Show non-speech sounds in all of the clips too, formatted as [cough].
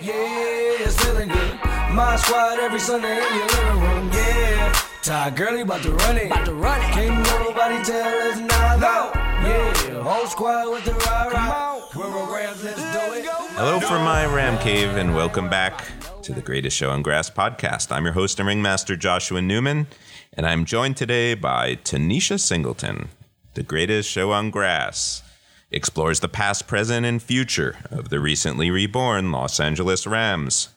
Yeah, it's feeling good. My squad every Sunday in your living room. Yeah, Ty Gurley about to run it. About to run it. Can't nobody tell us now. No. Yeah, whole squad with the rah rah. We're a Rams, let's do it. Hello from my Ram Cave, and welcome back to the Greatest Show on Grass podcast. I'm your host and ringmaster, Joshua Newman, and I'm joined today by Tanisha Singleton. The Greatest Show on Grass explores the past, present, and future of the recently reborn Los Angeles Rams.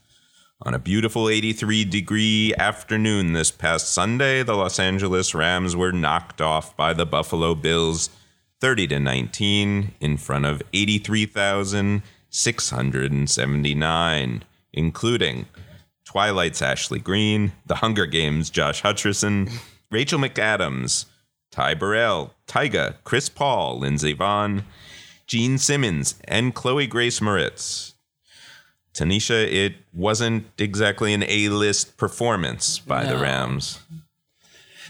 On a beautiful 83 degree afternoon this past Sunday, the Los Angeles Rams were knocked off by the Buffalo Bills 30 to 19 in front of 83,679, including Twilight's Ashley Greene, The Hunger Games Josh Hutcherson, Rachel McAdams, Ty Burrell, Tyga, Chris Paul, Lindsey Vonn, Gene Simmons, and Chloe Grace Moretz. Tanisha, it wasn't exactly an A-list performance by the Rams.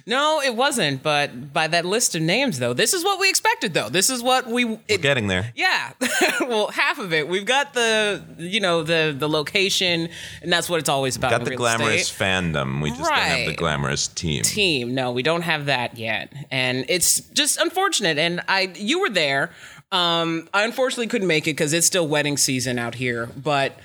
No, it wasn't. But by that list of names, though, this is what we expected. Though this is what we. We're getting there. yeah, [laughs] well, half of it. We've got the, you know, the the location, and that's what it's always about. We've got the glamorous estate. fandom. We just don't have the glamorous team. team. No, we don't have that yet, and it's just unfortunate. And I, you were there. Um, I unfortunately couldn't make it because it's still wedding season out here, but.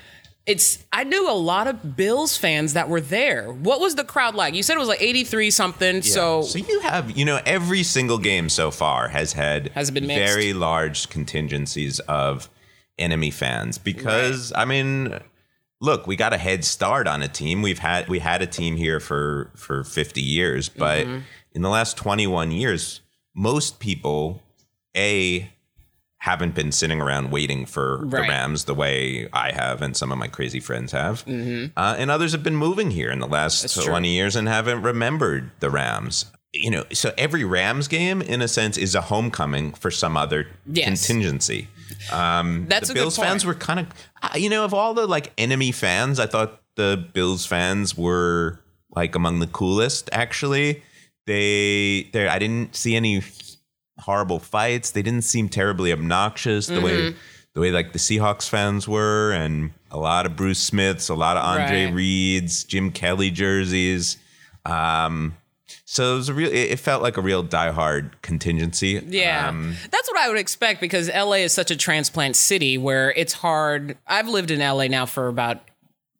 It's. I knew a lot of Bills fans that were there. What was the crowd like? You said it was like eighty three something. So, so you have, you know, every single game so far has had Has been mixed? very large contingencies of enemy fans because I mean, look, we got a head start on a team. We've had we had a team here for for 50 years, but Mm-hmm. in the last 21 years, most people a haven't been sitting around waiting for the Rams the way I have and some of my crazy friends have. Uh, and others have been moving here in the last Mm-hmm. true. 20 years and haven't remembered the Rams. You know, so every Rams game, in a sense, is a homecoming for some other Yes. contingency. that's the a Bills fans were kind of, you know, of all the like enemy fans, I thought the Bills fans were like among the coolest. Actually, they, they, I didn't see any horrible fights. They didn't seem terribly obnoxious the way Mm-hmm. the way like the Seahawks fans were, and a lot of Bruce Smiths, a lot of Andre Right. Reeds, Jim Kelly jerseys. Um, so it was a real. It, it felt like a real diehard contingency. Yeah. Um, That's what I would expect because LA is such a transplant city where it's hard. I've lived in LA now for about,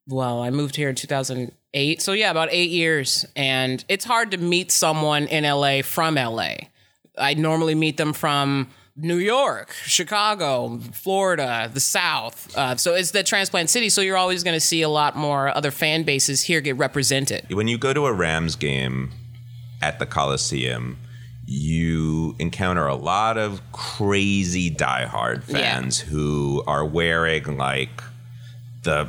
well, I moved here in 2008. So, yeah, about eight years. And it's hard to meet someone in LA from LA. I normally meet them from New York, Chicago, Florida, the South. Uh, so it's the transplant city. So you're always going to see a lot more other fan bases here get represented. when you go to a Rams game at the Coliseum, you encounter a lot of crazy diehard fans who are wearing like the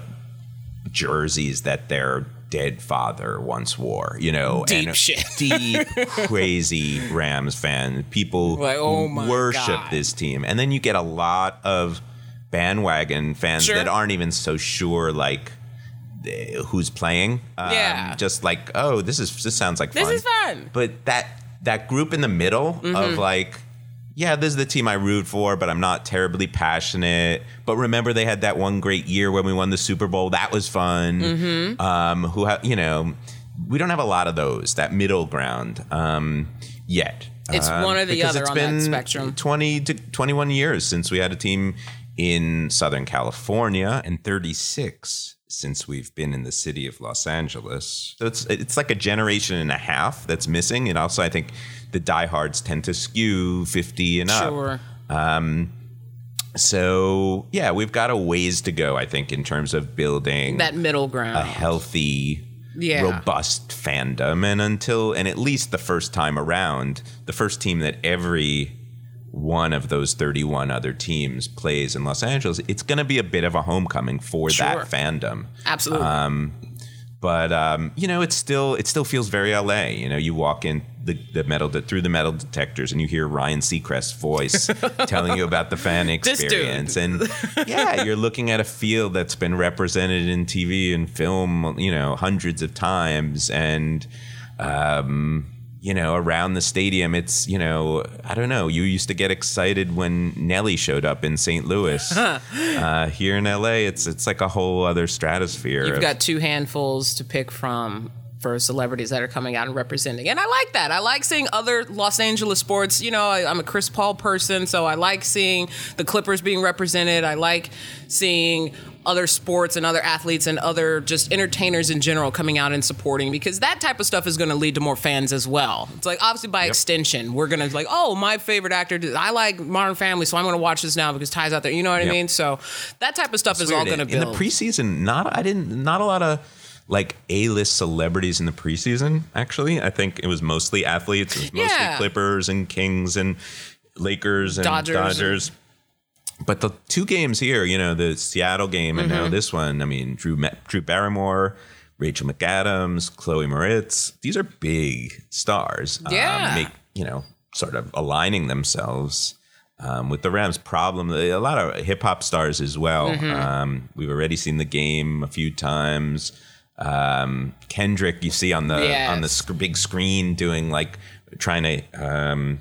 jerseys that their dead father once wore, you know, Deep and shit. [laughs] deep, crazy Rams fan. People Like, oh worship God. this team. And then you get a lot of bandwagon fans Sure. that aren't even so sure, like, eh, who's playing. Um, Yeah. Just like, oh, this is this sounds like This fun. is fun. But that that group in the middle Mm-hmm. of like, yeah, this is the team I root for, but I'm not terribly passionate. But remember, they had that one great year when we won the Super Bowl. That was fun. Mm-hmm. Um, who have you know, we don't have a lot of those. That middle ground um, yet. It's Um, one or the other it's on that spectrum. 20 to 21 years since we had a team in Southern California and 36 since we've been in the city of Los Angeles. So it's it's like a generation and a half that's missing. And also I think the diehards tend to skew 50 and up. Sure. Um, so yeah, we've got a ways to go, I think, in terms of building That middle ground. a healthy, Yeah. robust fandom. And until, and at least the first time around, the first team that every one of those 31 other teams plays in Los Angeles, it's going to be a bit of a homecoming for Sure. that fandom. Absolutely. Um, but um, you know, it still it still feels very LA. You know, you walk in the, the metal de- through the metal detectors and you hear Ryan Seacrest's voice [laughs] telling you about the fan experience, and yeah, you're looking at a field that's been represented in TV and film, you know, hundreds of times, and um, you know, around the stadium. It's, you know, I don't know. You used to get excited when Nelly showed up in St. Louis. [laughs] uh, here in LA, it's it's like a whole other stratosphere. You've of- got two handfuls to pick from for celebrities that are coming out and representing. And I like that. I like seeing other Los Angeles sports. You know, I, I'm a Chris Paul person, so I like seeing the Clippers being represented. I like seeing other sports and other athletes and other just entertainers in general coming out and supporting because that type of stuff is going to lead to more fans as well. It's like obviously by extension, we're going to like, oh, my favorite actor, I like Modern Family, so I'm going to watch this now because Ty's out there. You know what Yep. I mean? So that type of stuff is all going to be in the preseason. Not I didn't not a lot of like A-list celebrities in the preseason. Actually, I think it was mostly athletes. It was mostly Yeah. Clippers and Kings and Lakers and Dodgers. Dodgers. But the two games here, you know, the Seattle game and Mm-hmm. now this one. I mean, Drew Drew Barrymore. Rachel McAdams, Chloe Moretz, these are big stars. um, Yeah. make, you know, sort of aligning themselves um, with the Rams. Problem a lot of hip hop stars as well. Mm-hmm. Um, we've already seen the game a few times. Um, Kendrick, you see on the Yes. on the sc- big screen doing like trying to um,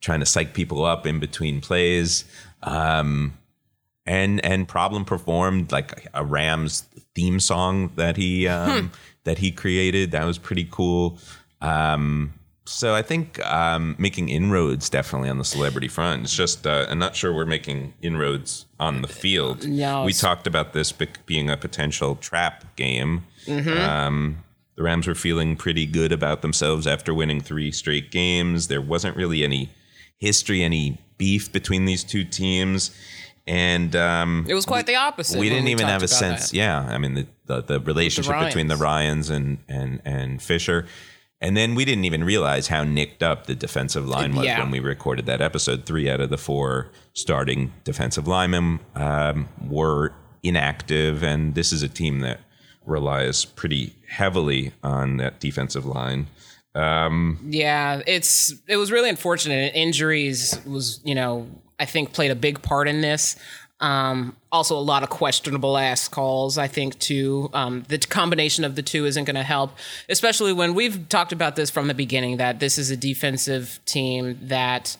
trying to psych people up in between plays. Um, and and problem performed like a Rams theme song that he um, that he created. That was pretty cool. Um, so I think um, making inroads definitely on the celebrity front. It's just uh, I'm not sure we're making inroads on the field. No, we talked about this being a potential trap game. Um, the Rams were feeling pretty good about themselves after winning three straight games. There wasn't really any history, any beef between these two teams. And um, It was quite the opposite. we didn't even have a sense. that. Yeah, I mean the the, the relationship between the Ryans and and and Fisher, and then we didn't even realize how nicked up the defensive line was Yeah. when we recorded that episode. Three out of the four starting defensive linemen um, were inactive, and this is a team that relies pretty heavily on that defensive line. Yeah, it's it was really unfortunate. Injuries was, you know, I think played a big part in this. Um, also, a lot of questionable ass calls. I think too. Um, the combination of the two isn't going to help, especially when we've talked about this from the beginning. That this is a defensive team that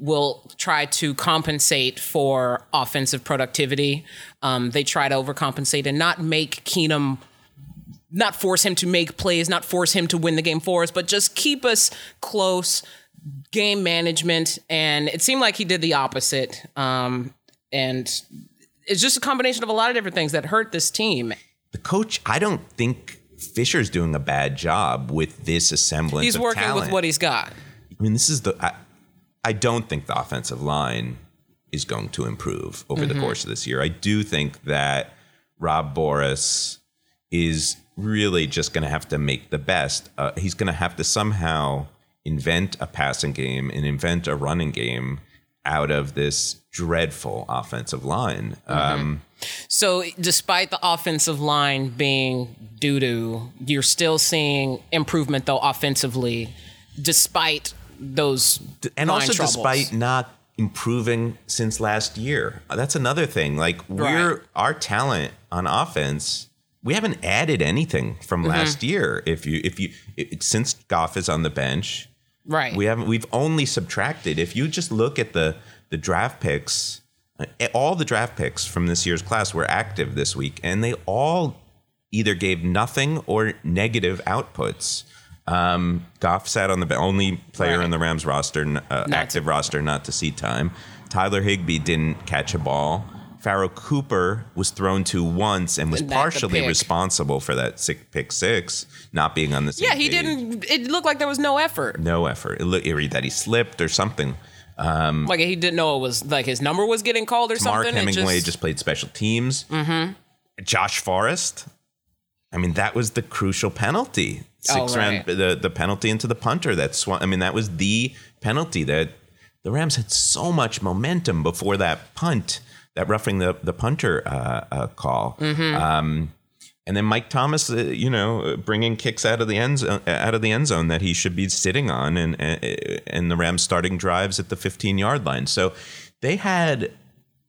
will try to compensate for offensive productivity. Um, they try to overcompensate and not make Keenum not force him to make plays, not force him to win the game for us, but just keep us close, game management. And it seemed like he did the opposite. Um, and it's just a combination of a lot of different things that hurt this team. The coach, I don't think Fisher's doing a bad job with this assemblance. He's working with what he's got. I mean, this is the. I, I don't think the offensive line is going to improve over Mm-hmm. the course of this year. I do think that Rob Boras is really just going to have to make the best. Uh, he's going to have to somehow invent a passing game and invent a running game out of this dreadful offensive line. Mm-hmm. Um, So, despite the offensive line being doo doo, you're still seeing improvement, though, offensively, despite those and also troubles. despite not improving since last year Uh, that's another thing like we're Right. our talent on offense we haven't added anything from Mm-hmm. last year if you if you it, since goff is on the bench right. we haven't we've only subtracted if you just look at the the draft picks uh, all the draft picks from this year's class were active this week and they all either gave nothing or negative outputs um, Goff sat on the only player Right. in the Rams roster, uh, active roster, not to see time. Tyler Higbee didn't catch a ball. Pharoh Cooper was thrown to once and was And partially responsible for that sick pick six, not being on the same yeah, he page. didn't. It looked like there was no effort. No effort. It looked eerie that he slipped or something. Um, Like he didn't know it was like his number was getting called or Mark something. It Hemingway just, played special teams. Mm-hmm. Josh Forrest. I mean, that was the crucial penalty. Six Oh, right. round the the penalty into the punter. That swung. I mean, that was the penalty that the Rams had so much momentum before that punt, that roughing the the punter uh, uh, call. Mm-hmm. Um, and then Mike Thomas, uh, you know, uh, bringing kicks out of the end zone, out of the end zone that he should be sitting on, and and, and the Rams starting drives at the 15 yard line. So they had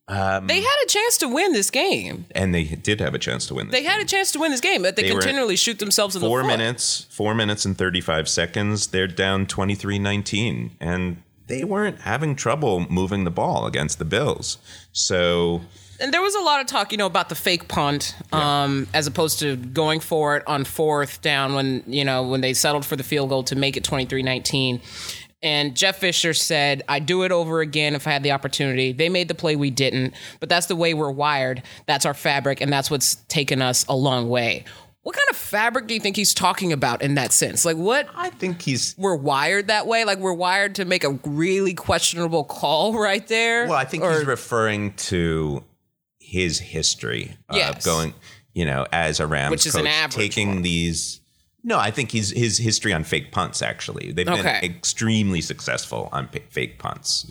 Um, they had a chance to win this game. and they did have a chance to win. This They had a chance to win this game, but they, They continually shoot themselves in the foot. four minutes, four minutes and 35 seconds. They're down 23 19. And they weren't having trouble moving the ball against the Bills. So, And there was a lot of talk, you know, about the fake punt, um, as opposed to going for it on fourth down when, you know, when they settled for the field goal to make it 23-19. And Jeff Fisher said, I'd do it over again if I had the opportunity. They made the play, we didn't. But that's the way we're wired. That's our fabric, and that's what's taken us a long way. What kind of fabric do you think he's talking about in that sense? Like, what I think he's. we're wired that way? Like, we're wired to make a really questionable call [laughs] right there? Well, I think Or- he's referring to his history of Yes. going, you know, as a Rams Which is an coach, average taking one. these. No, I think he's his history on fake punts. Actually, they've Okay. been extremely successful on pa- fake punts,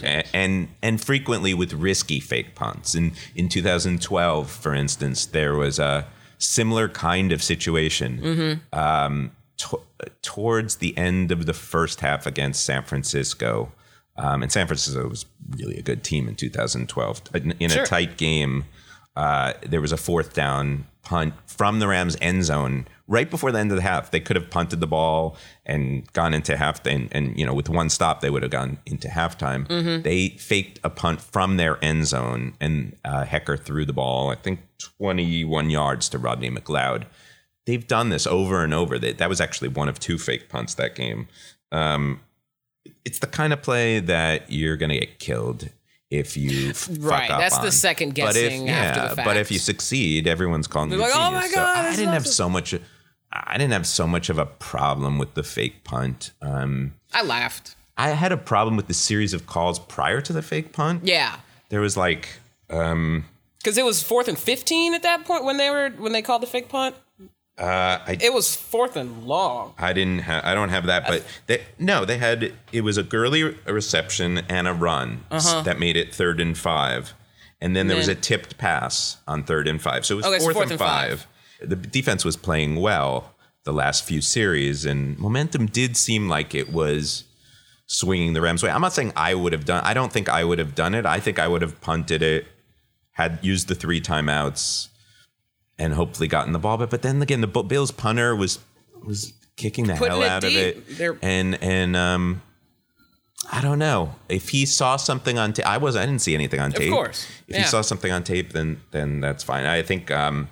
teams. and and frequently with risky fake punts. And in 2012, for instance, there was a similar kind of situation Mm-hmm. um, to- towards the end of the first half against San Francisco. Um, and San Francisco was really a good team in 2012. In, in Sure. a tight game, uh, there was a fourth down punt from the Rams end zone right before the end of the half. They could have punted the ball and gone into half, and, and you know, with one stop, they would have gone into halftime. Mm-hmm. They faked a punt from their end zone, and uh, Hekker threw the ball, I think, 21 yards to Rodney McLeod. They've done this over and over. That that was actually one of two fake punts that game. Um, it's the kind of play that you're going to get killed if you f- Right, Fuck up that's the on. second But if- guessing after the But if you succeed, everyone's calling you They're a like, "Oh genius." my So I didn't have so much. I didn't have so much of a problem with the fake punt. Um, I laughed. I had a problem with the series of calls prior to the fake punt. Yeah. There was like um, Because it was fourth and fifteen at that point when they were when they called the fake punt. Uh, I It was fourth and long. I didn't have I don't have that, but they no, they had it was a Gurley reception and a run s- that made it third and five. And then there was a tipped pass on third and five. So it was Okay, so fourth, fourth and and five. five. The defense was playing well the last few series, and momentum did seem like it was swinging the Rams' way. I'm not saying I would have done. I don't think I would have done it. I think I would have punted it, had used the three timeouts, and hopefully gotten the ball. But but then again, the Bills punter was was kicking the Putting hell it out of it, They're- and and um. I don't know if he saw something on tape. I was I didn't see anything on tape. Of course. if Yeah. he saw something on tape, then then that's fine. I think um,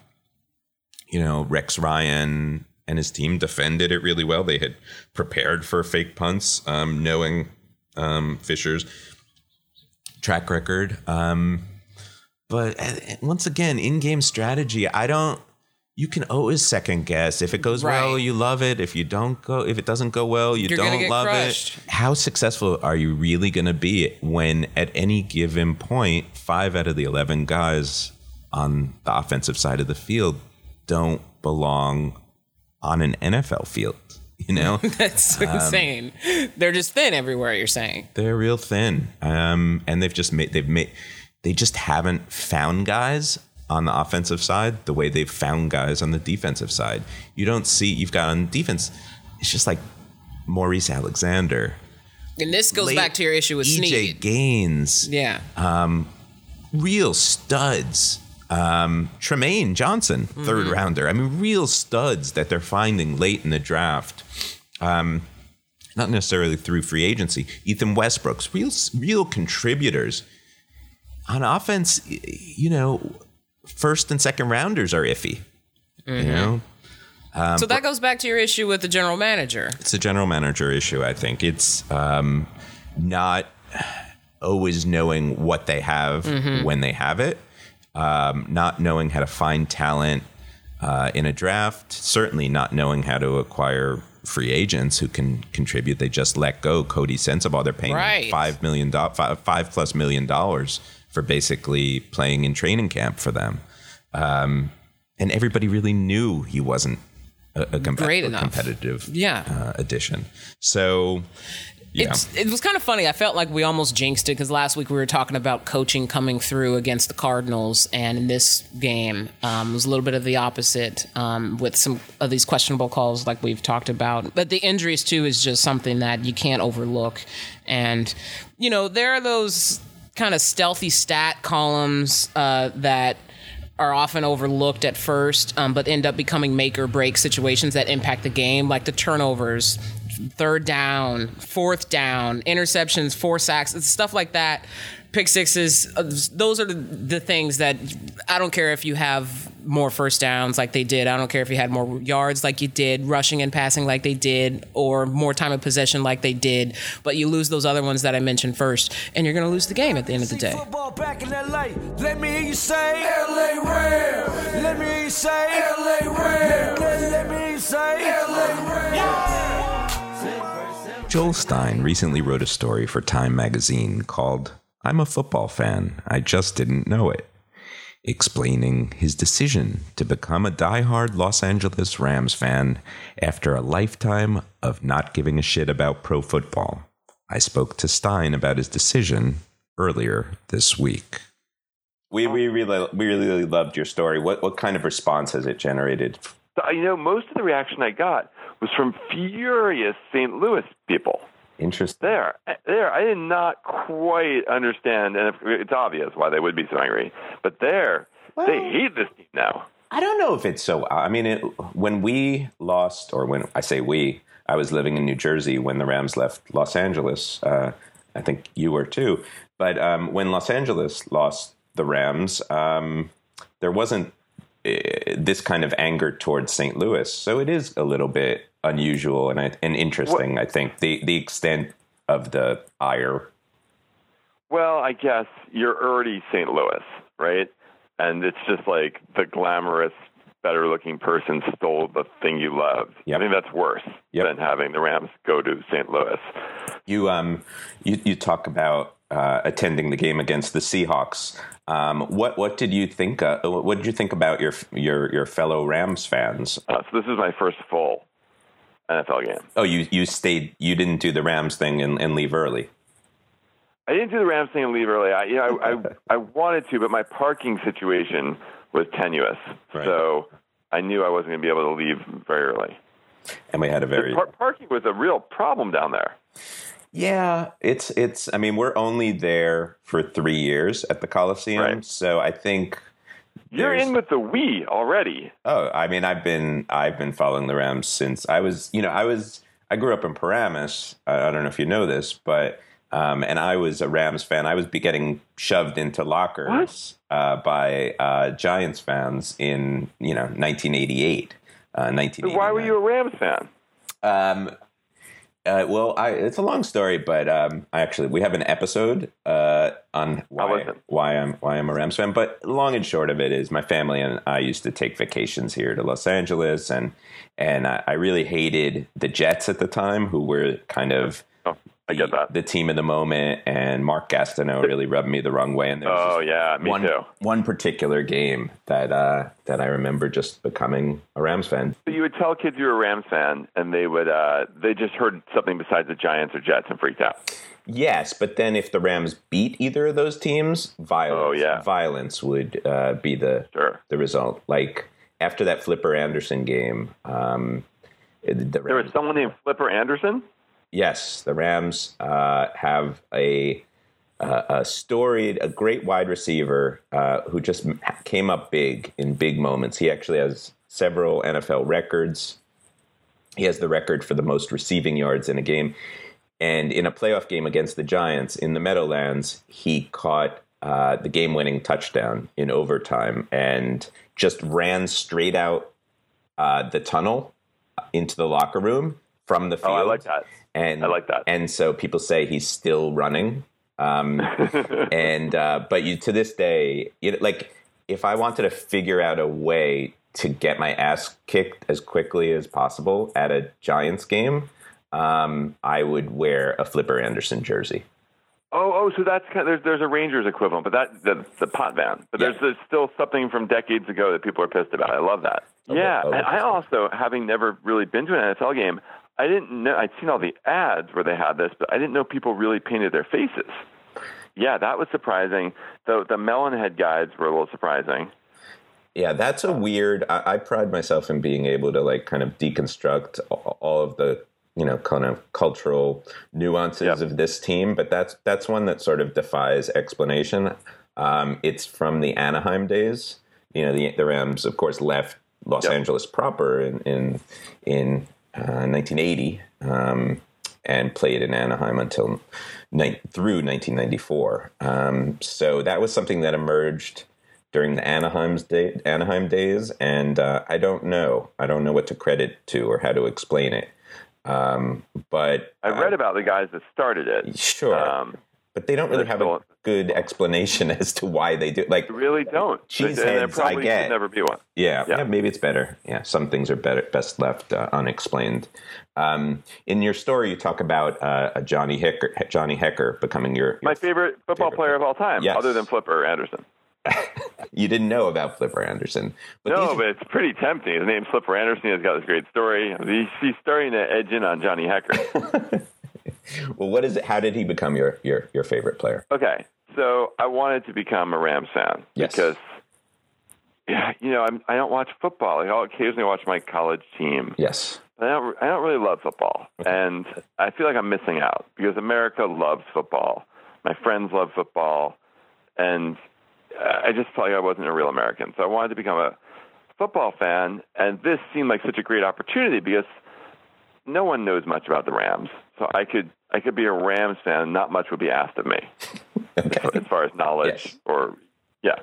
you know Rex Ryan and his team defended it really well. They had prepared for fake punts, um, knowing um, Fisher's track record. Um, but uh, once again, in-game strategy, I don't. You can always second guess. If it goes well, you love it. If you don't go, if it doesn't go well, you You're don't love crushed. it. How successful are you really going to be when at any given point, five out of the 11 guys on the offensive side of the field don't belong on an NFL field? [laughs] You know, [laughs] That's Um, insane. They're just thin everywhere. You're saying. they're real thin, um, and they've just made they've made they just haven't found guys on the offensive side the way they've found guys on the defensive side. You don't see you've got on defense. It's just like Maurice Alexander, And this goes back to your issue with EJ Snead. Gaines, Yeah. real studs. Um, Trumaine Johnson, 3rd rounder. I mean, real studs that they're finding late in the draft. Um, not necessarily through free agency. Ethan Westbrook's real, real contributors on offense. You know, first and second rounders are iffy. You know, Um, so that goes back to your issue with the general manager. it's a general manager issue. I think it's um, not always knowing what they have when they have it, um, not knowing how to find talent uh, in a draft, certainly not knowing how to acquire free agents who can contribute. They just let go Coty Sensabaugh. They're paying Right. five million do- five, five plus million dollars for basically playing in training camp for them. Um, and everybody really knew he wasn't a, a, Great a competitive Yeah. uh, addition. So, yeah. It's, it was kind of funny. I felt like we almost jinxed it because last week we were talking about coaching coming through against the Cardinals, and in this game um, it was a little bit of the opposite um, with some of these questionable calls, like we've talked about. But the injuries too is just something that you can't overlook, and you know there are those kind of stealthy stat columns uh, that are often overlooked at first, um, but end up becoming make or break situations that impact the game, like the turnovers, third down, fourth down, interceptions, four sacks, stuff like that. Pick sixes, uh, those are the, the things that I don't care if you have more first downs like they did. I don't care if you had more yards like you did, rushing and passing like they did, or more time of possession like they did. But you lose those other ones that I mentioned first, and you're going to lose the game at the end of the day. Football back in LA. Let me hear you say LA Rams. Let me hear you say LA Rams. Let, let me hear you say LA Rams. Joel Stein recently wrote a story for Time magazine called I'm a Football Fan, I Just Didn't Know It, explaining his decision to become a die-hard Los Angeles Rams fan after a lifetime of not giving a shit about pro football. I spoke to Stein about his decision earlier this week. We, we really we really loved your story. What what kind of response has it generated? So, you know, most of the reaction I got was from furious St. Louis people. Interesting. There, there, I did not quite understand, and it's obvious why they would be so angry. But there, they hate this team now. I don't know if it's so. I mean, it, when we lost, or when I say we, I was living in New Jersey when the Rams left Los Angeles. Uh, I think you were too. But um, when Los Angeles lost the Rams, um, there wasn't uh, this kind of anger towards St. Louis. So it is a little bit unusual and, and interesting, I think, the, the extent of the ire. Well, I guess you're already St. Louis, right? And it's just like the glamorous, better looking person stole the thing you loved. Yep. I think that's worse Yep. than having the Rams go to St. Louis. You um you, you talk about uh, attending the game against the Seahawks. Um, what what did you think? Uh, what did you think about your your your fellow Rams fans? Uh, so this is my first full NFL game. Oh, you you stayed. You didn't do the Rams thing and, and leave early. I didn't do the Rams thing and leave early. I, you know, I, [laughs] I, I wanted to, but my parking situation was tenuous, Right. so I knew I wasn't going to be able to leave very early. And we had a very Par- parking was a real problem down there. yeah. It's it's. I mean, we're only there for three years at the Coliseum, Right. so I think You're in with the we already. Oh, I mean, I've been I've been following the Rams since I was, you know, I was I grew up in Paramus. I, I don't know if you know this, but um, and I was a Rams fan. I was be getting shoved into lockers uh, by uh, Giants fans in you know 1988, uh, So why were you a Rams fan? Um, uh, well, I, it's a long story, but um, I actually we have an episode uh, on why why I'm why I'm a Rams fan. But long and short of it is, my family and I used to take vacations here to Los Angeles, and and I, I really hated the Jets at the time, who were kind of I get that. the team of the moment, and Mark Gastineau really rubbed me the wrong way. And there was Oh yeah, me one too. one particular game that uh, that I remember just becoming a Rams fan. So you would tell kids you were a Rams fan, and they would uh, they just heard something besides the Giants or Jets and freaked out. Yes, but then if the Rams beat either of those teams, violence, Oh, yeah. violence would uh, be the Sure. the result. Like after that Flipper Anderson game, um, the There was someone named Flipper Anderson. Yes, the Rams uh, have a, a a storied, a great wide receiver uh, who just came up big in big moments. He actually has several NFL records. He has the record for the most receiving yards in a game. And in a playoff game against the Giants in the Meadowlands, he caught uh, the game winning touchdown in overtime and just ran straight out uh, the tunnel into the locker room from the field. Oh. I like that. And I like that. And so people say he's still running. Um, [laughs] and uh, but you to this day, you know, like if I wanted to figure out a way to get my ass kicked as quickly as possible at a Giants game, um, I would wear a Flipper Anderson jersey. Oh, oh, so that's kind of, there's there's a Rangers equivalent, but that the the Potvin. But Yeah. there's, there's still something from decades ago that people are pissed about. I love that. Okay, yeah, okay. and I also, having never really been to an NFL game, I didn't know. I'd seen all the ads where they had this, but I didn't know people really painted their faces. Yeah, that was surprising. The the melon head guys were a little surprising. Yeah, that's a weird. I, I pride myself in being able to like kind of deconstruct all of the you know kind of cultural nuances Yep. of this team, but that's that's one that sort of defies explanation. Um, it's from the Anaheim days. You know, the the Rams, of course, left Los Yep. Angeles proper in in in uh, 1980 um, and played in Anaheim until ni- through 1994. Um, so that was something that emerged during the Anaheim's day, Anaheim days, and uh, I don't know. I don't know what to credit to or how to explain it. Um, but I read about the guys that started it. sure, Um, but they don't really have a good explanation [laughs] as to why they do. Like, they really don't. Cheeseheads, I probably get. should never be one. yeah, Yeah. yeah, maybe it's better. Yeah, some things are better best left uh, unexplained. Um, in your story, you talk about uh, a Johnny Hekker, Johnny Hekker becoming your, your My favorite football favorite player of all time, Yes. other than Flipper Anderson. [laughs] You didn't know about Flipper Anderson, but no, these, but it's pretty tempting. His name's Flipper Anderson. He's got this great story. He's, he's starting to edge in on Johnny Hekker. [laughs] [laughs] well, what is it? How did he become your your your favorite player? Okay, so I wanted to become a Rams fan Yes. because, yeah, you know, I'm, I don't watch football. I'll occasionally watch my college team. Yes, I don't, I don't really love football, and I feel like I'm missing out because America loves football. My friends love football, and uh, I just felt like I wasn't a real American. So I wanted to become a football fan, and this seemed like such a great opportunity because no one knows much about the Rams. So I could I could be a Rams fan, and not much would be asked of me [laughs] okay, as far as knowledge Yes. or yeah.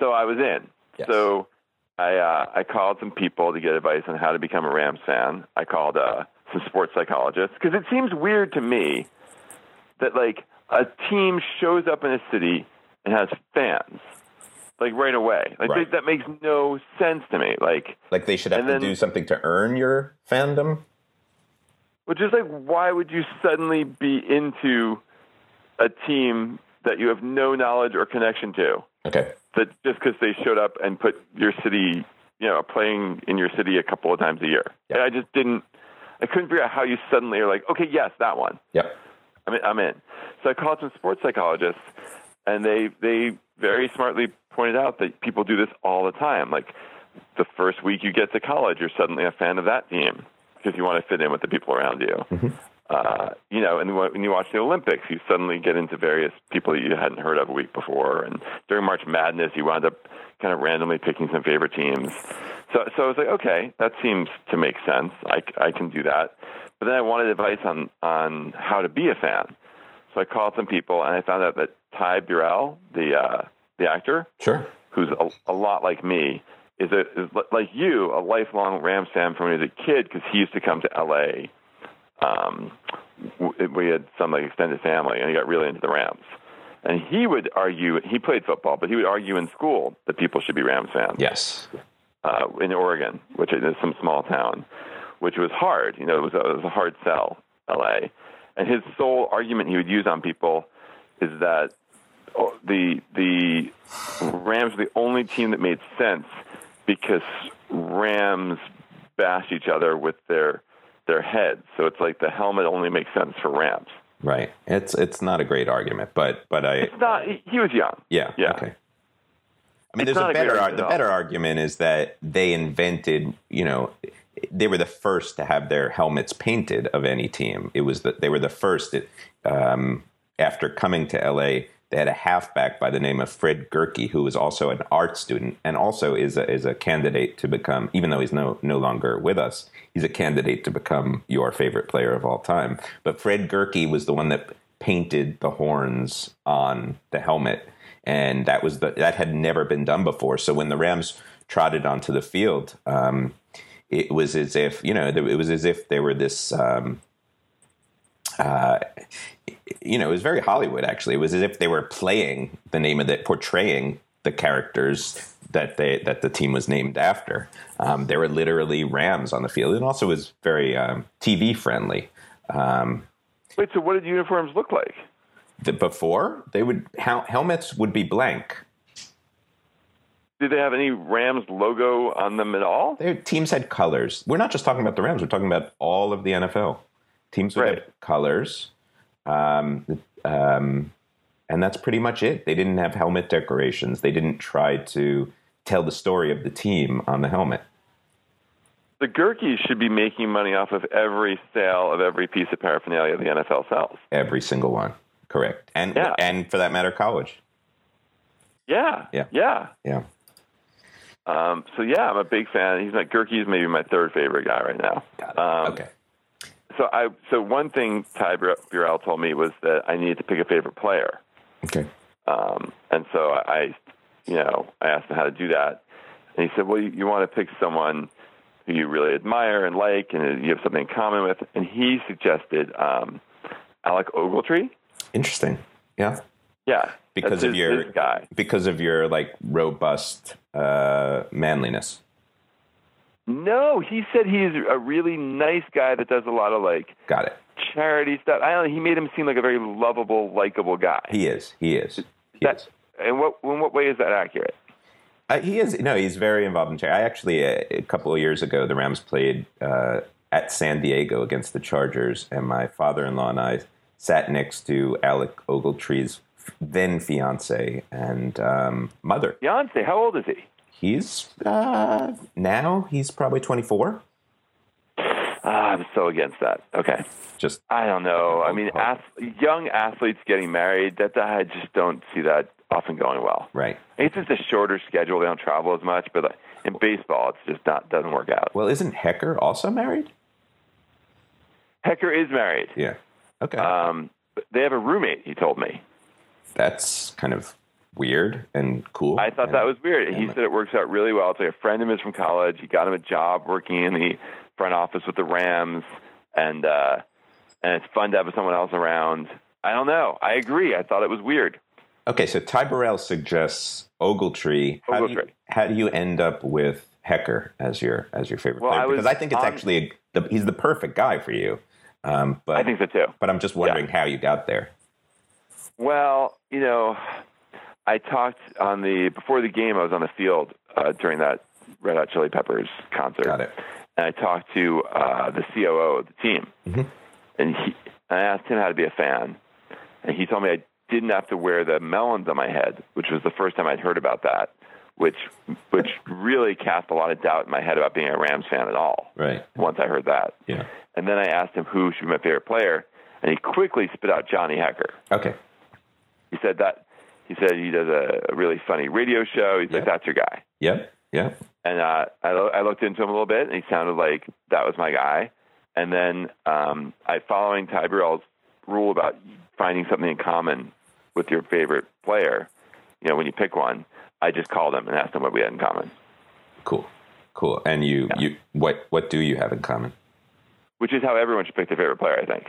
So I was in. Yes. So I uh, I called some people to get advice on how to become a Rams fan. I called uh, some sports psychologists because it seems weird to me that like a team shows up in a city and has fans like right away. Like Right. they, that makes no sense to me. Like like they should have to then- do something to earn your fandom. Which is like, why would you suddenly be into a team that you have no knowledge or connection to? Okay, That just because they showed up and put your city, you know, playing in your city a couple of times a year. Yeah. And I just didn't, I couldn't figure out how you suddenly are like, okay, yes, that one. yep, I'm in, I'm in. So I called some sports psychologists, and they they very smartly pointed out that people do this all the time. Like the first week you get to college, you're suddenly a fan of that team because you want to fit in with the people around you. Uh, you know, and when you watch the Olympics, you suddenly get into various people that you hadn't heard of a week before. And during March Madness, you wound up kind of randomly picking some favorite teams. So, so I was like, okay, that seems to make sense. I, I can do that. But then I wanted advice on on how to be a fan. So I called some people, and I found out that Ty Burrell, the uh, the actor, sure. who's a, a lot like me, is, a, is like you, a lifelong Rams fan from when he was a kid because he used to come to L.A. Um, we had some like extended family, and he got really into the Rams. And he would argue. He played football, but he would argue in school that people should be Rams fans Yes, uh, in Oregon, which is some small town, which was hard. You know, it was a, it was a hard sell, L.A. And his sole argument he would use on people is that oh, the the Rams were the only team that made sense because Rams bash each other with their their heads. So it's like the helmet only makes sense for Rams. right. It's it's not a great argument, but but I It's not. He, was young. yeah Yeah. okay. I mean, It's there's a a better argument the better argument is that they invented you know they were the first to have their helmets painted of any team. It was that they were the first that, um, after coming to LA. They had a halfback by the name of Fred Gehrke, who was also an art student and also is a, is a candidate to become, even though he's no no longer with us, he's a candidate to become your favorite player of all time. But Fred Gehrke was the one that painted the horns on the helmet, and that was the that had never been done before. So when the Rams trotted onto the field, um, it was as if you know it was as if they were this. Um, uh, you know, it was very Hollywood. Actually, it was as if they were playing the name of it, portraying the characters that they that the team was named after. Um, there were literally Rams on the field, and also was very um, TV friendly. Um, Wait. So what did uniforms look like? the, before they would hel- helmets would be blank. Did they have any Rams logo on them at all? Their teams had colors. We're not just talking about the Rams. We're talking about all of the NFL. Teams would Right. have colors, um, um, and that's pretty much it. They didn't have helmet decorations. They didn't try to tell the story of the team on the helmet. the Gehrkes should be making money off of every sale of every piece of paraphernalia the NFL sells. Every single one. Correct. And Yeah. and for that matter, college. Yeah. Yeah. Yeah. Yeah. Um, so yeah, I'm a big fan. He's my Gehrke's maybe my third favorite guy right now. Um, okay. So I so one thing Ty Bur- Burrell told me was that I needed to pick a favorite player. Okay. Um, and so I, you know, I asked him how to do that, and he said, "Well, you, you want to pick someone who you really admire and like, and you have something in common with." And he suggested um, Alec Ogletree. Interesting. Yeah. Yeah, Because of your guy. because of your like robust uh, manliness. No, he said he's a really nice guy that does a lot of like Got it. charity stuff. I don't know. He made him seem like a very lovable, likable guy. He is. He is. He That, is. in what in what way is that accurate? Uh, he is. No, he's very involved in charity. I actually, uh, a couple of years ago, the Rams played uh, at San Diego against the Chargers, and my father-in-law and I sat next to Alec Ogletree's then fiance and um, mother. Beyonce, how old is he? He's uh, now he's probably twenty-four. Ah, I'm so against that. Okay. Just I don't know. I mean, ath- young athletes getting married, that I just don't see that often going well. right. It's just a shorter schedule. They don't travel as much, but uh, in baseball, it's just not doesn't work out. Well, isn't Hekker also married? Hekker is married. Yeah. Okay. Um, they have a roommate. He told me. That's kind of weird and cool. I thought and- that was weird. He said it works out really well. It's like a friend of his from college. He got him a job working in the front office with the Rams, and uh, and it's fun to have someone else around. I don't know. I agree. I thought it was weird. Okay, so Ty Burrell suggests Ogletree. How, Do you, how do you end up with Hekker as your as your favorite Well, player? I because I think it's on- actually a, the, he's the perfect guy for you. Um, but I think so too. but I'm just wondering how you got there. Well, you know, I talked on the before the game. I was on the field uh, during that Red Hot Chili Peppers concert. Got it. And I talked to uh, the COO of the team, Mhm. and he, and I asked him how to be a fan, and he told me I didn't have to wear the melons on my head, which was the first time I'd heard about that, which which really cast a lot of doubt in my head about being a Rams fan at all. Right. Once I heard that, Yeah. and then I asked him who should be my favorite player, and he quickly spit out Johnny Hekker. Okay. He said that he said he does a, a really funny radio show. He's like, that's your guy. Yep. Yep. And uh, I, lo- I looked into him a little bit, and he sounded like that was my guy. And then um, I, following Ty Burrell's rule about finding something in common with your favorite player, you know, when you pick one, I just called him and asked him what we had in common, Cool. Cool. And you Yeah. you what what do you have in common? which is how everyone should pick their favorite player, I think.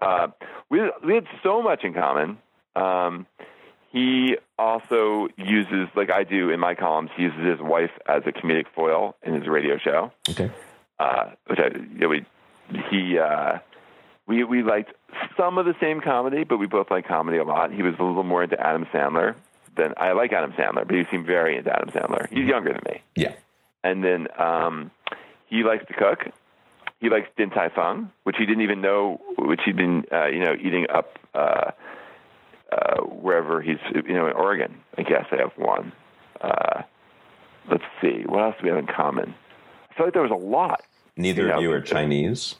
Uh, we we had so much in common. Um, he also uses, like I do in my columns, he uses his wife as a comedic foil in his radio show. Okay. Uh, which I, you know, we he uh, we we liked some of the same comedy, but we both like comedy a lot. He was a little more into Adam Sandler than I like Adam Sandler, but he seemed very into Adam Sandler. He's younger than me Yeah. and then um, he likes to cook. He likes Din Tai Fung, which he didn't even know, which he'd been, uh, you know, eating up uh, uh, wherever he's, you know, in Oregon. I guess I have one. Uh, let's see, what else do we have in common? I feel like there was a lot. Neither Yeah. of you are Chinese.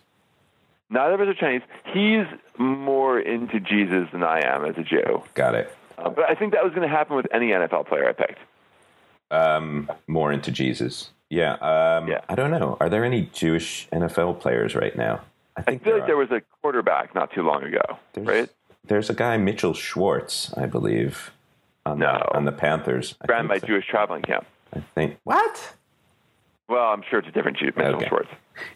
Neither of us are Chinese. He's more into Jesus than I am as a Jew. Got it. Uh, but I think that was going to happen with any NFL player I picked. Um, more into Jesus. Yeah. Um, Yeah. I don't know. Are there any Jewish NFL players right now? I I feel there like there was a quarterback not too long ago, There's, right? There's a guy Mitchell Schwartz, I believe, on No. the, on the Panthers. I Ran my so. Jewish traveling camp. I think what? Well, I'm sure it's a different Jew, Mitchell Okay. Schwartz.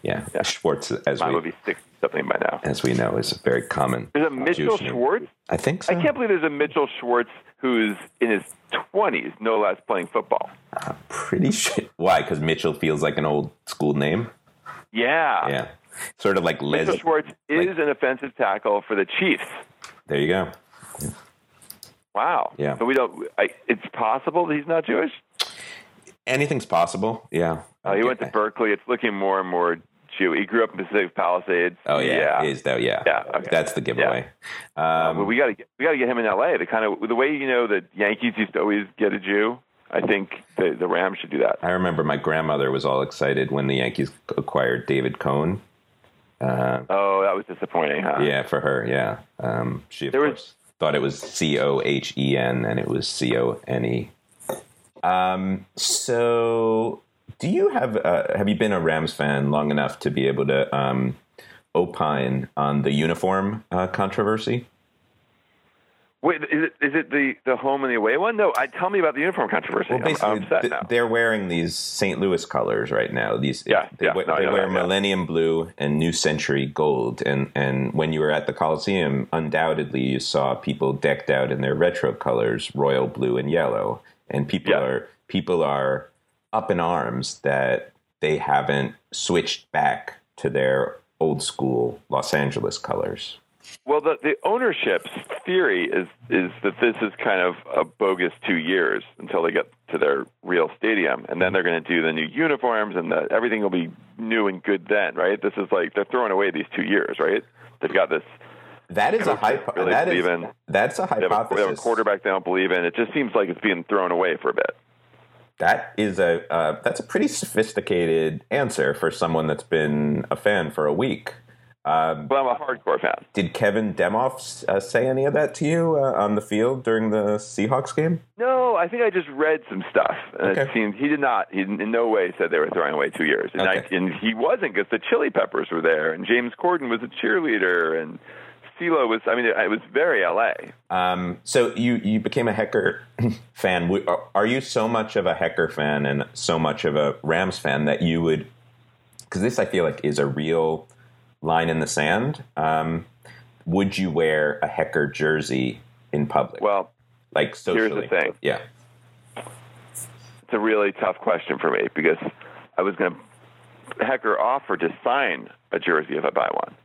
Yeah, Schwartz, as Mine we would be six something by now. as we know, is a very common. There's a uh, Mitchell Jewish name. Schwartz. I think so. I can't believe there's a Mitchell Schwartz who's in his 20s, no less, playing football. I'm pretty sure. Why? Because Mitchell feels like an old school name. Yeah. Yeah, sort of like Les. Mitchell Schwartz is an offensive tackle for the Chiefs. There you go. Wow. Yeah. So we don't. I, it's possible that he's not Jewish. Anything's possible. Yeah. Uh, he went to Berkeley. It's looking more and more Jew. He grew up in Pacific Palisades. Oh yeah, Yeah. Is though? Yeah. Yeah, okay. That's the giveaway. Uh, Um, but we got to we got to get him in L.A. The kind of the way you know the Yankees used to always get a Jew I think the, the Rams should do that. I remember my grandmother was all excited when the Yankees acquired David Cone. Oh, that was disappointing, huh? Yeah, for her, yeah. Um, she of There was- course thought it was C O H E N and it was C O N E. Um, so, do you have uh, have you been a Rams fan long enough to be able to um, opine on the uniform uh, controversy? Wait, is it is it the, the home and the away one? No, I, tell me about the uniform controversy. Well, basically, th- they're wearing these St. Louis colors right now. These, Yeah, they, yeah, wear, no, they wear that, yeah. Millennium Blue and New Century Gold, and and when you were at the Coliseum, undoubtedly you saw people decked out in their retro colors, royal blue and yellow, and people Yeah. are people are up in arms that they haven't switched back to their old school Los Angeles colors. Well, the, the ownership's theory is is that this is kind of a bogus two years until they get to their real stadium, and then they're going to do the new uniforms, and the, everything will be new and good then, right? This is like they're throwing away these two years, right? They've got this. That is a hypo- really that is- in- that's a They have, a, they have a quarterback they don't believe in. It just seems like it's being thrown away for a bit. That is a uh, that's a pretty sophisticated answer for someone that's been a fan for a week. Um, But I'm a hardcore fan. did Kevin Demoff uh, say any of that to you uh, on the field during the Seahawks game? No, I think I just read some stuff, and it Okay. seemed he did not. He in no way said they were throwing away two years, and, I, and he wasn't because the Chili Peppers were there, and James Corden was a cheerleader, and CeeLo was. I mean, it, it was very LA. Um, so you you became a Hekker [laughs] fan. Are- Are you so much of a Hekker fan and so much of a Rams fan that you would? Because this I feel like is a real line in the sand. Um, would you wear a Hekker jersey in public? Well, like socially. here's the thing. Yeah. it's a really tough question for me because I was going to. Hekker offered to sign a jersey if I buy one,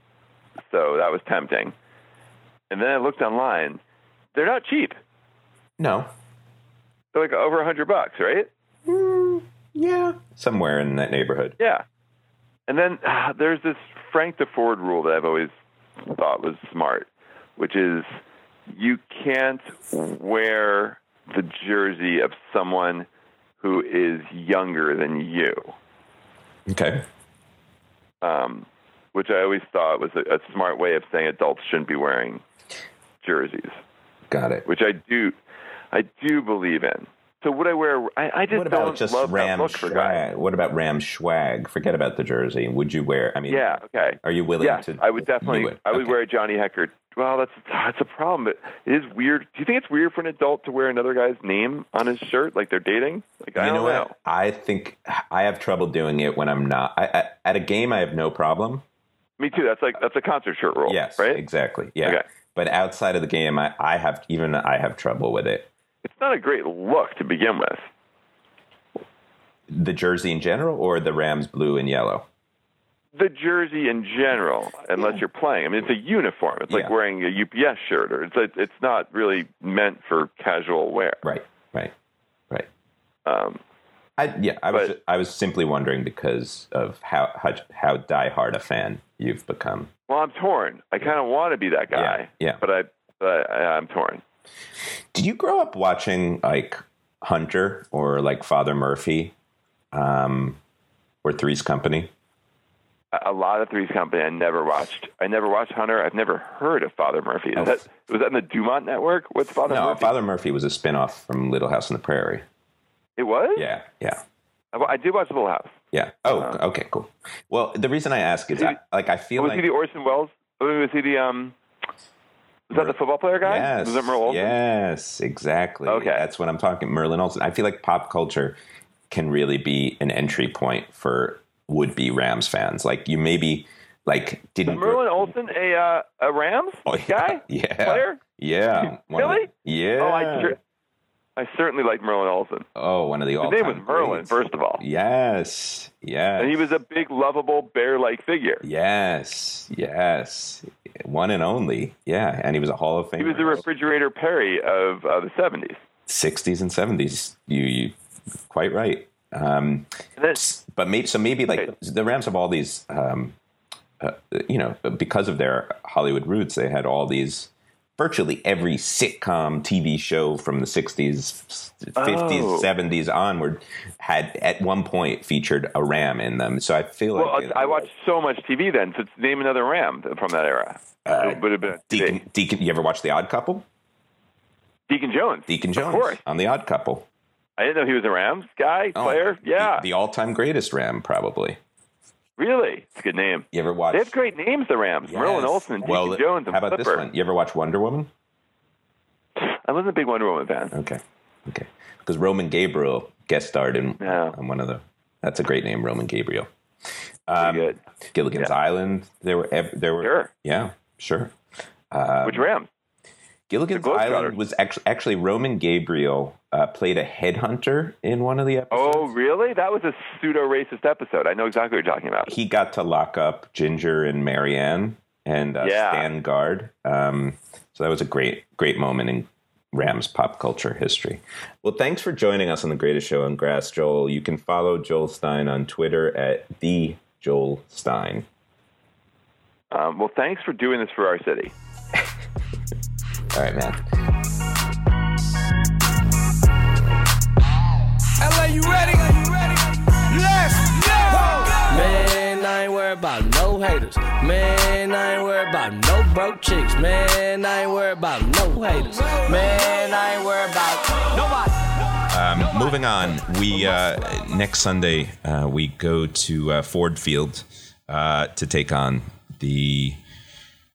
so that was tempting. And then I looked online; they're not cheap. No. They're like over a hundred bucks, right? Yeah. Somewhere in that neighborhood. Yeah. And then ah, [sighs] there's this Frank Deford rule that I've always thought was smart, which is you can't wear the jersey of someone who is younger than you, Okay. um, which I always thought was a, a smart way of saying adults shouldn't be wearing jerseys, Got it. which I do, I do believe in. So would I wear? I, I just What about don't just love that Ram look for guys. What about Ram swag? Forget about the jersey. Would you wear? I mean, Yeah. Okay. Are you willing Yes, to? I would definitely. would. I would Okay. wear a Johnny Hekker. Well, that's that's a problem, but it is weird. Do you think it's weird for an adult to wear another guy's name on his shirt, like they're dating? Like I You know don't what? I think I have trouble doing it when I'm not. I, I, at a game, I have no problem. Me too. That's like that's a concert shirt rule. Yes, Right. exactly. Yeah. Okay. But outside of the game, I, I have even I have trouble with it. It's not a great look to begin with. The jersey in general, or the Rams blue and yellow. The jersey in general, unless you're playing. I mean, it's a uniform. It's like Yeah. wearing a UPS shirt, or it's like, it's not really meant for casual wear. Right. Right. Right. Um, I, yeah, I was But- I was simply wondering because of how how how diehard a fan you've become. well, I'm torn. I kind of want to be that guy. Yeah, yeah. But I, but I, I'm torn. Did you grow up watching like Hunter or like Father Murphy, um, or Three's Company? a lot of Three's Company. I never watched. I never watched Hunter. I've never heard of Father Murphy. Is Oh. that was that in the DuMont Network? What's Father no, Murphy? Father Murphy was a spinoff from Little House on the Prairie. it was. Yeah, yeah, I, I did watch Little House. yeah. Oh, okay, cool. Well, the reason I ask is, I, like, I feel Was like he the Orson Welles? Was he the um? Was that the football player guy? yes, Was it Merle Olsen? yes, exactly. Okay. that's what I'm talking. Merlin Olsen. I feel like pop culture can really be an entry point for would-be Rams fans. Like, you maybe like didn't grow- Merlin Olsen a uh, a Rams Oh, yeah. guy? [laughs] Yeah. Player? Yeah. [laughs] Of the- Really? yeah. Oh, I I certainly like Merlin Olsen. Oh, one of the His all name was Merlin, first of all, Yes. Yes. and he was a big, lovable, bear-like figure. Yes. Yes. One and only. Yeah. And he was a Hall of Fame. He was the refrigerator Perry of uh, the '70s. 60s and 70s. You, you quite right. Um, but maybe so maybe like Okay. the Rams have all these um, uh, you know because of their Hollywood roots they had all these virtually every sitcom TV show from the 60s, 50s, Oh. 70s onward had at one point featured a ram in them. So I feel Well, like I watched so much TV then. So it's name another Ram from that era. Uh, it would have been Deacon, Deacon. You ever watch The Odd Couple? Deacon Jones. Deacon Jones Of course. on The Odd Couple. I didn't know he was a Rams guy, Oh, player. Yeah, the, the all-time greatest ram, probably. Really. It's a good name. You ever watch? They have great names, the Rams. Merlin Yes. Olsen, Deacon well, Jones, and how about Flipper. this one? You ever watch Wonder Woman? I wasn't a big Wonder Woman fan. Okay, okay. Because Roman Gabriel guest starred in Yeah. on one of the. That's a great name, Roman Gabriel. Um, good. Gilligan's Yeah. Island. There were ev- there were Sure. yeah sure. Um, Which Rams? Gilligan's Island was actually actually Roman Gabriel uh, played a headhunter in one of the episodes. Oh, really? That was a pseudo racist episode. I know exactly what you're talking about. He got to lock up Ginger and Mary Ann and uh, Yeah. stand guard. Um, so that was a great great moment in Rams pop culture history. Well, thanks for joining us on the Greatest Show on Grass, Joel. You can follow Joel Stein on Twitter at the Joel Stein. Um, well, thanks for doing this for our city. [laughs] All right, man. LA, you ready? Let's go! Man, I ain't worried about no haters. Man, I ain't worried about no broke chicks. Man, I ain't worried about no haters. Man, I ain't worried about nobody. Um, moving on, we uh, next Sunday uh, we go to uh, Ford Field uh, to take on the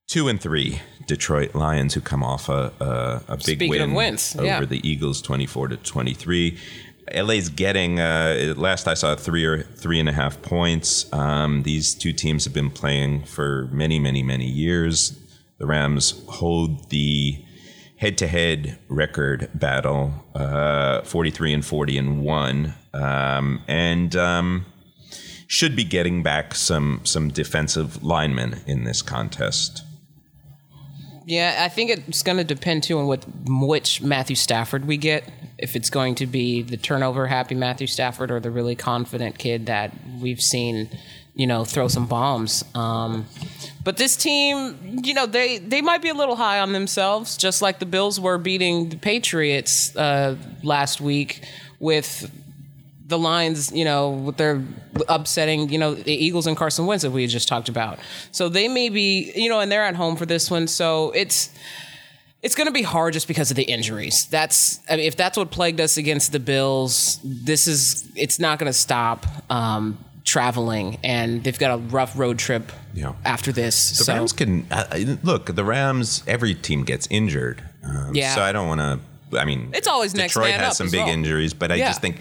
two and three Detroit Lions, who come off a, a, a big Speaking of win wins, over yeah. the Eagles, twenty-four to twenty-three. LA's getting uh, last I saw three or three and a half points. Um, these two teams have been playing for many, many, many years. The Rams hold the head-to-head record battle, uh, 43 and 40 and one, um, and um, should be getting back some some defensive linemen in this contest. Yeah, I think it's going to depend too on what which Matthew Stafford we get. If it's going to be the turnover happy Matthew Stafford or the really confident kid that we've seen, you know, throw some bombs. Um, but this team, you know, they they might be a little high on themselves, just like the Bills were beating the Patriots uh, last week with the Lions, you know, with their upsetting, you know, the Eagles and Carson Wentz that we just talked about. So they may be, you know, and they're at home for this one. So it's it's going to be hard just because of the injuries. That's I mean, if that's what plagued us against the Bills, this is it's not going to stop um, traveling, and they've got a rough road trip Yeah. after this. The so Rams can uh, look. The Rams. Every team gets injured. Um, Yeah. So I don't want to. I mean, It's always next Detroit man has up some big well. injuries, but I Yeah. just think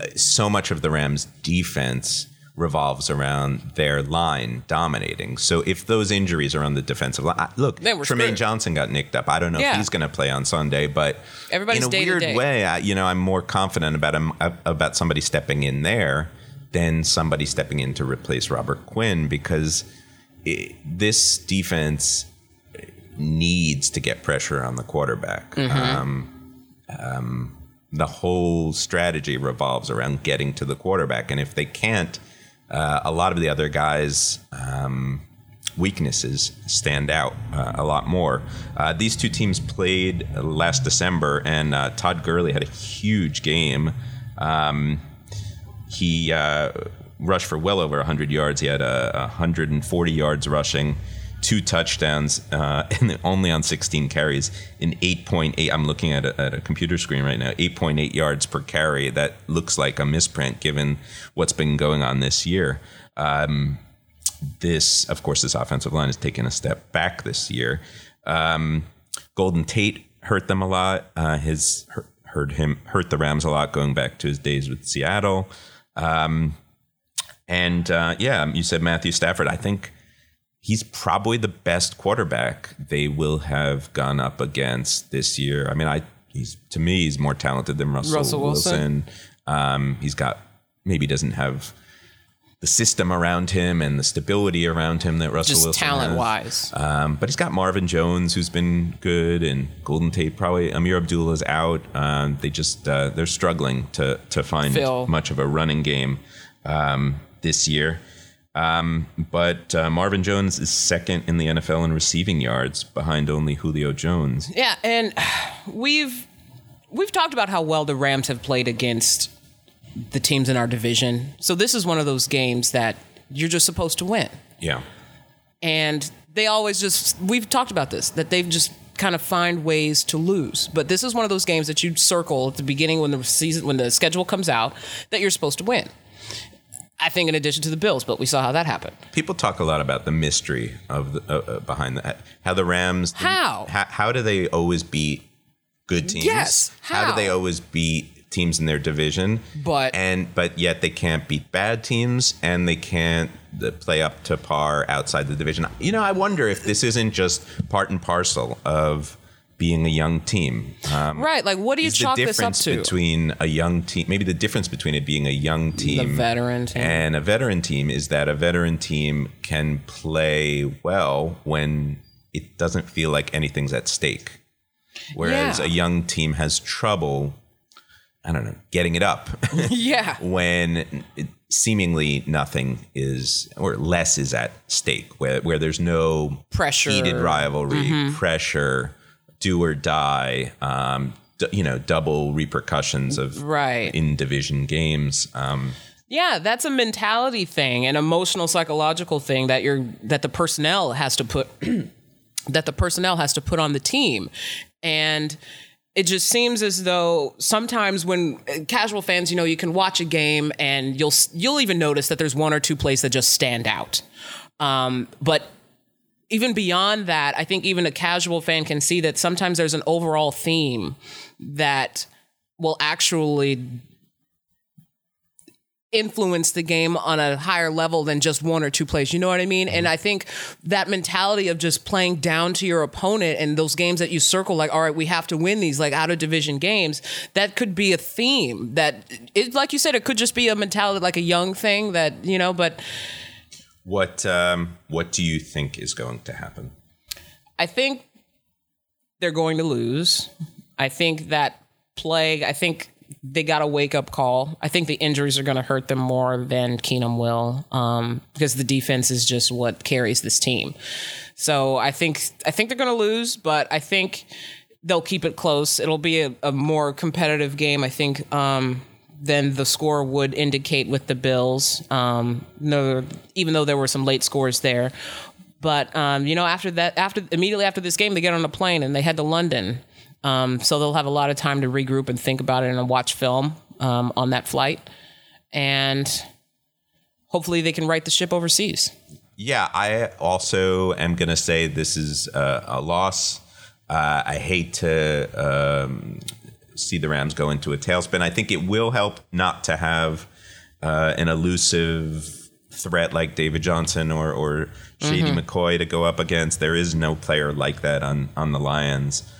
uh, so much of the Rams' defense revolves around their line dominating. So if those injuries are on the defensive line, look, Trumaine screwed. Johnson got nicked up. I don't know Yeah. if he's going to play on Sunday, but Everybody's in a weird way, I, you know, I'm more confident about him about somebody stepping in there than somebody stepping in to replace Robert Quinn because it, this defense needs to get pressure on the quarterback. Um, um, the whole strategy revolves around getting to the quarterback, and if they can't, uh, a lot of the other guys. Um, weaknesses stand out uh, a lot more. Uh, these two teams played last December, and uh, Todd Gurley had a huge game. Um, he uh, rushed for well over 100 yards. He had uh, 140 yards rushing, two touchdowns, uh, [laughs] and only on 16 carries in 8.8. I'm looking at a, at a computer screen right now. 8.8 yards per carry. That looks like a misprint given what's been going on this year. Um, this, of course, this offensive line has taken a step back this year. Um, Golden Tate hurt them a lot. Uh, his hurt, him hurt the Rams a lot going back to his days with Seattle. Um, and uh, yeah, you said Matthew Stafford. I think he's probably the best quarterback they will have gone up against this year. I mean, I he's to me he's more talented than Russell, Russell Wilson. Wilson. Um, he's got maybe doesn't have the system around him and the stability around him that Russell just Wilson talent has. wise. Um, but he's got Marvin Jones, who's been good, and Golden Tate probably. Ameer Abdullah's out. Um, they just uh, they're struggling to to find Phil. much of a running game um, this year. Um, but uh, Marvin Jones is second in the NFL in receiving yards, behind only Julio Jones. Yeah, and we've we've talked about how well the Rams have played against the teams in our division. So this is one of those games that you're just supposed to win. Yeah. And they always just we've talked about this that they've just kind of find ways to lose. But this is one of those games that you circle at the beginning when the season when the schedule comes out that you're supposed to win. I think in addition to the Bills, but we saw how that happened. People talk a lot about the mystery of the, uh, uh, behind that. How the Rams How? how how do they always beat good teams? Yes, How do they always beat teams in their division? But- and but yet they can't beat bad teams and they can't play up to par outside the division. You know, I wonder if this isn't just part and parcel of being a young team. Um, Right. Like what do you chalk this up to? between a young team maybe the difference between it being a young team veteran team. and a veteran team is that a veteran team can play well when it doesn't feel like anything's at stake whereas Yeah. a young team has trouble i don't know getting it up [laughs] yeah. when it, seemingly nothing is or less is at stake where where there's no Pressure. heated rivalry pressure do or die um d- you know double repercussions of Right. in division games um Yeah, that's a mentality thing, an emotional psychological thing that you're that the personnel has to put [clears throat] that the personnel has to put on the team. And it just seems as though sometimes when uh, casual fans, you know, you can watch a game and you'll you'll even notice that there's one or two plays that just stand out. Um, but even beyond that, I think even a casual fan can see that sometimes there's an overall theme that will actually influence the game on a higher level than just one or two plays. You know what I mean? And I think that mentality of just playing down to your opponent and those games that you circle, like, all right, we have to win these, like out of division games, that could be a theme that, it, like you said, it could just be a mentality, like a young thing that, you know, but What um, what do you think is going to happen? I think they're going to lose. I think that plague, I think they got a wake up call. I think the injuries are going to hurt them more than Keenum will um, because the defense is just what carries this team. So I think I think they're going to lose, but I think they'll keep it close. It'll be a, a more competitive game, I think, um, than the score would indicate with the Bills. Um, no, even though there were some late scores there. But um, you know, after that, after immediately after this game, they get on a plane and they head to London. Um, so they'll have a lot of time to regroup and think about it and watch film um, on that flight, and hopefully they can right the ship overseas. Yeah, I also am going to say this is a, a loss. Uh, I hate to um, see the Rams go into a tailspin. I think it will help not to have uh, an elusive threat like David Johnson or, or Shady McCoy to go up against. There is no player like that on, on the Lions.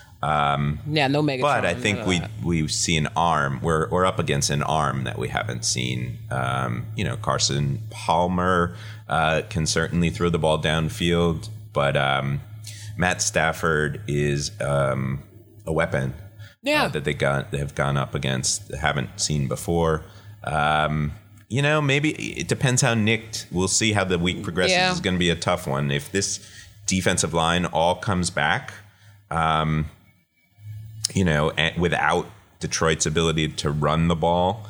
Yeah, no mega. But I think we we see an arm. We're we're up against an arm that we haven't seen. Um, you know, Carson Palmer uh, can certainly throw the ball downfield, but um, Matt Stafford is um, a weapon. Yeah. uh, that they got they have gone up against haven't seen before. Um, you know, maybe it depends how nicked. We'll see how the week progresses. Yeah. It's going to be a tough one. If this defensive line all comes back, you know, without Detroit's ability to run the ball,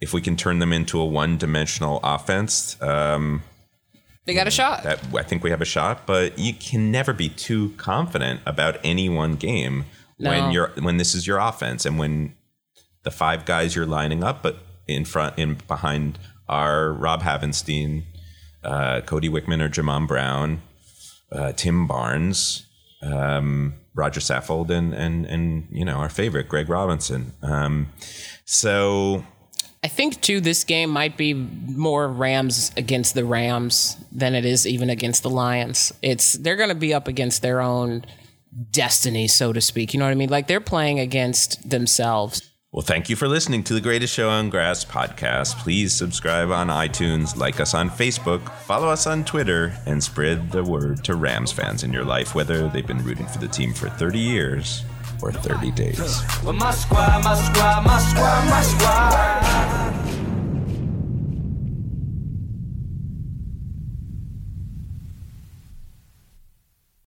if we can turn them into a one-dimensional offense, um, they got a shot. that I think we have a shot. But you can never be too confident about any one game No. when you're when this is your offense and when the five guys you're lining up, but in front in behind are Rob Havenstein, uh, Cody Wichmann or Jamon Brown, uh, Tim Barnes, um, Rodger Saffold, and and and you know our favorite Greg Robinson. Um, so I think too, this game might be more Rams against the Rams than it is even against the Lions. It's they're going to be up against their own destiny, so to speak. You know what I mean? Like they're playing against themselves. Well, thank you for listening to the Greatest Show on Grass podcast. Please subscribe on iTunes, like us on Facebook, follow us on Twitter, and spread the word to Rams fans in your life, whether they've been rooting for the team for 30 years or 30 days. Well, my squad, my squad, my squad, my squad.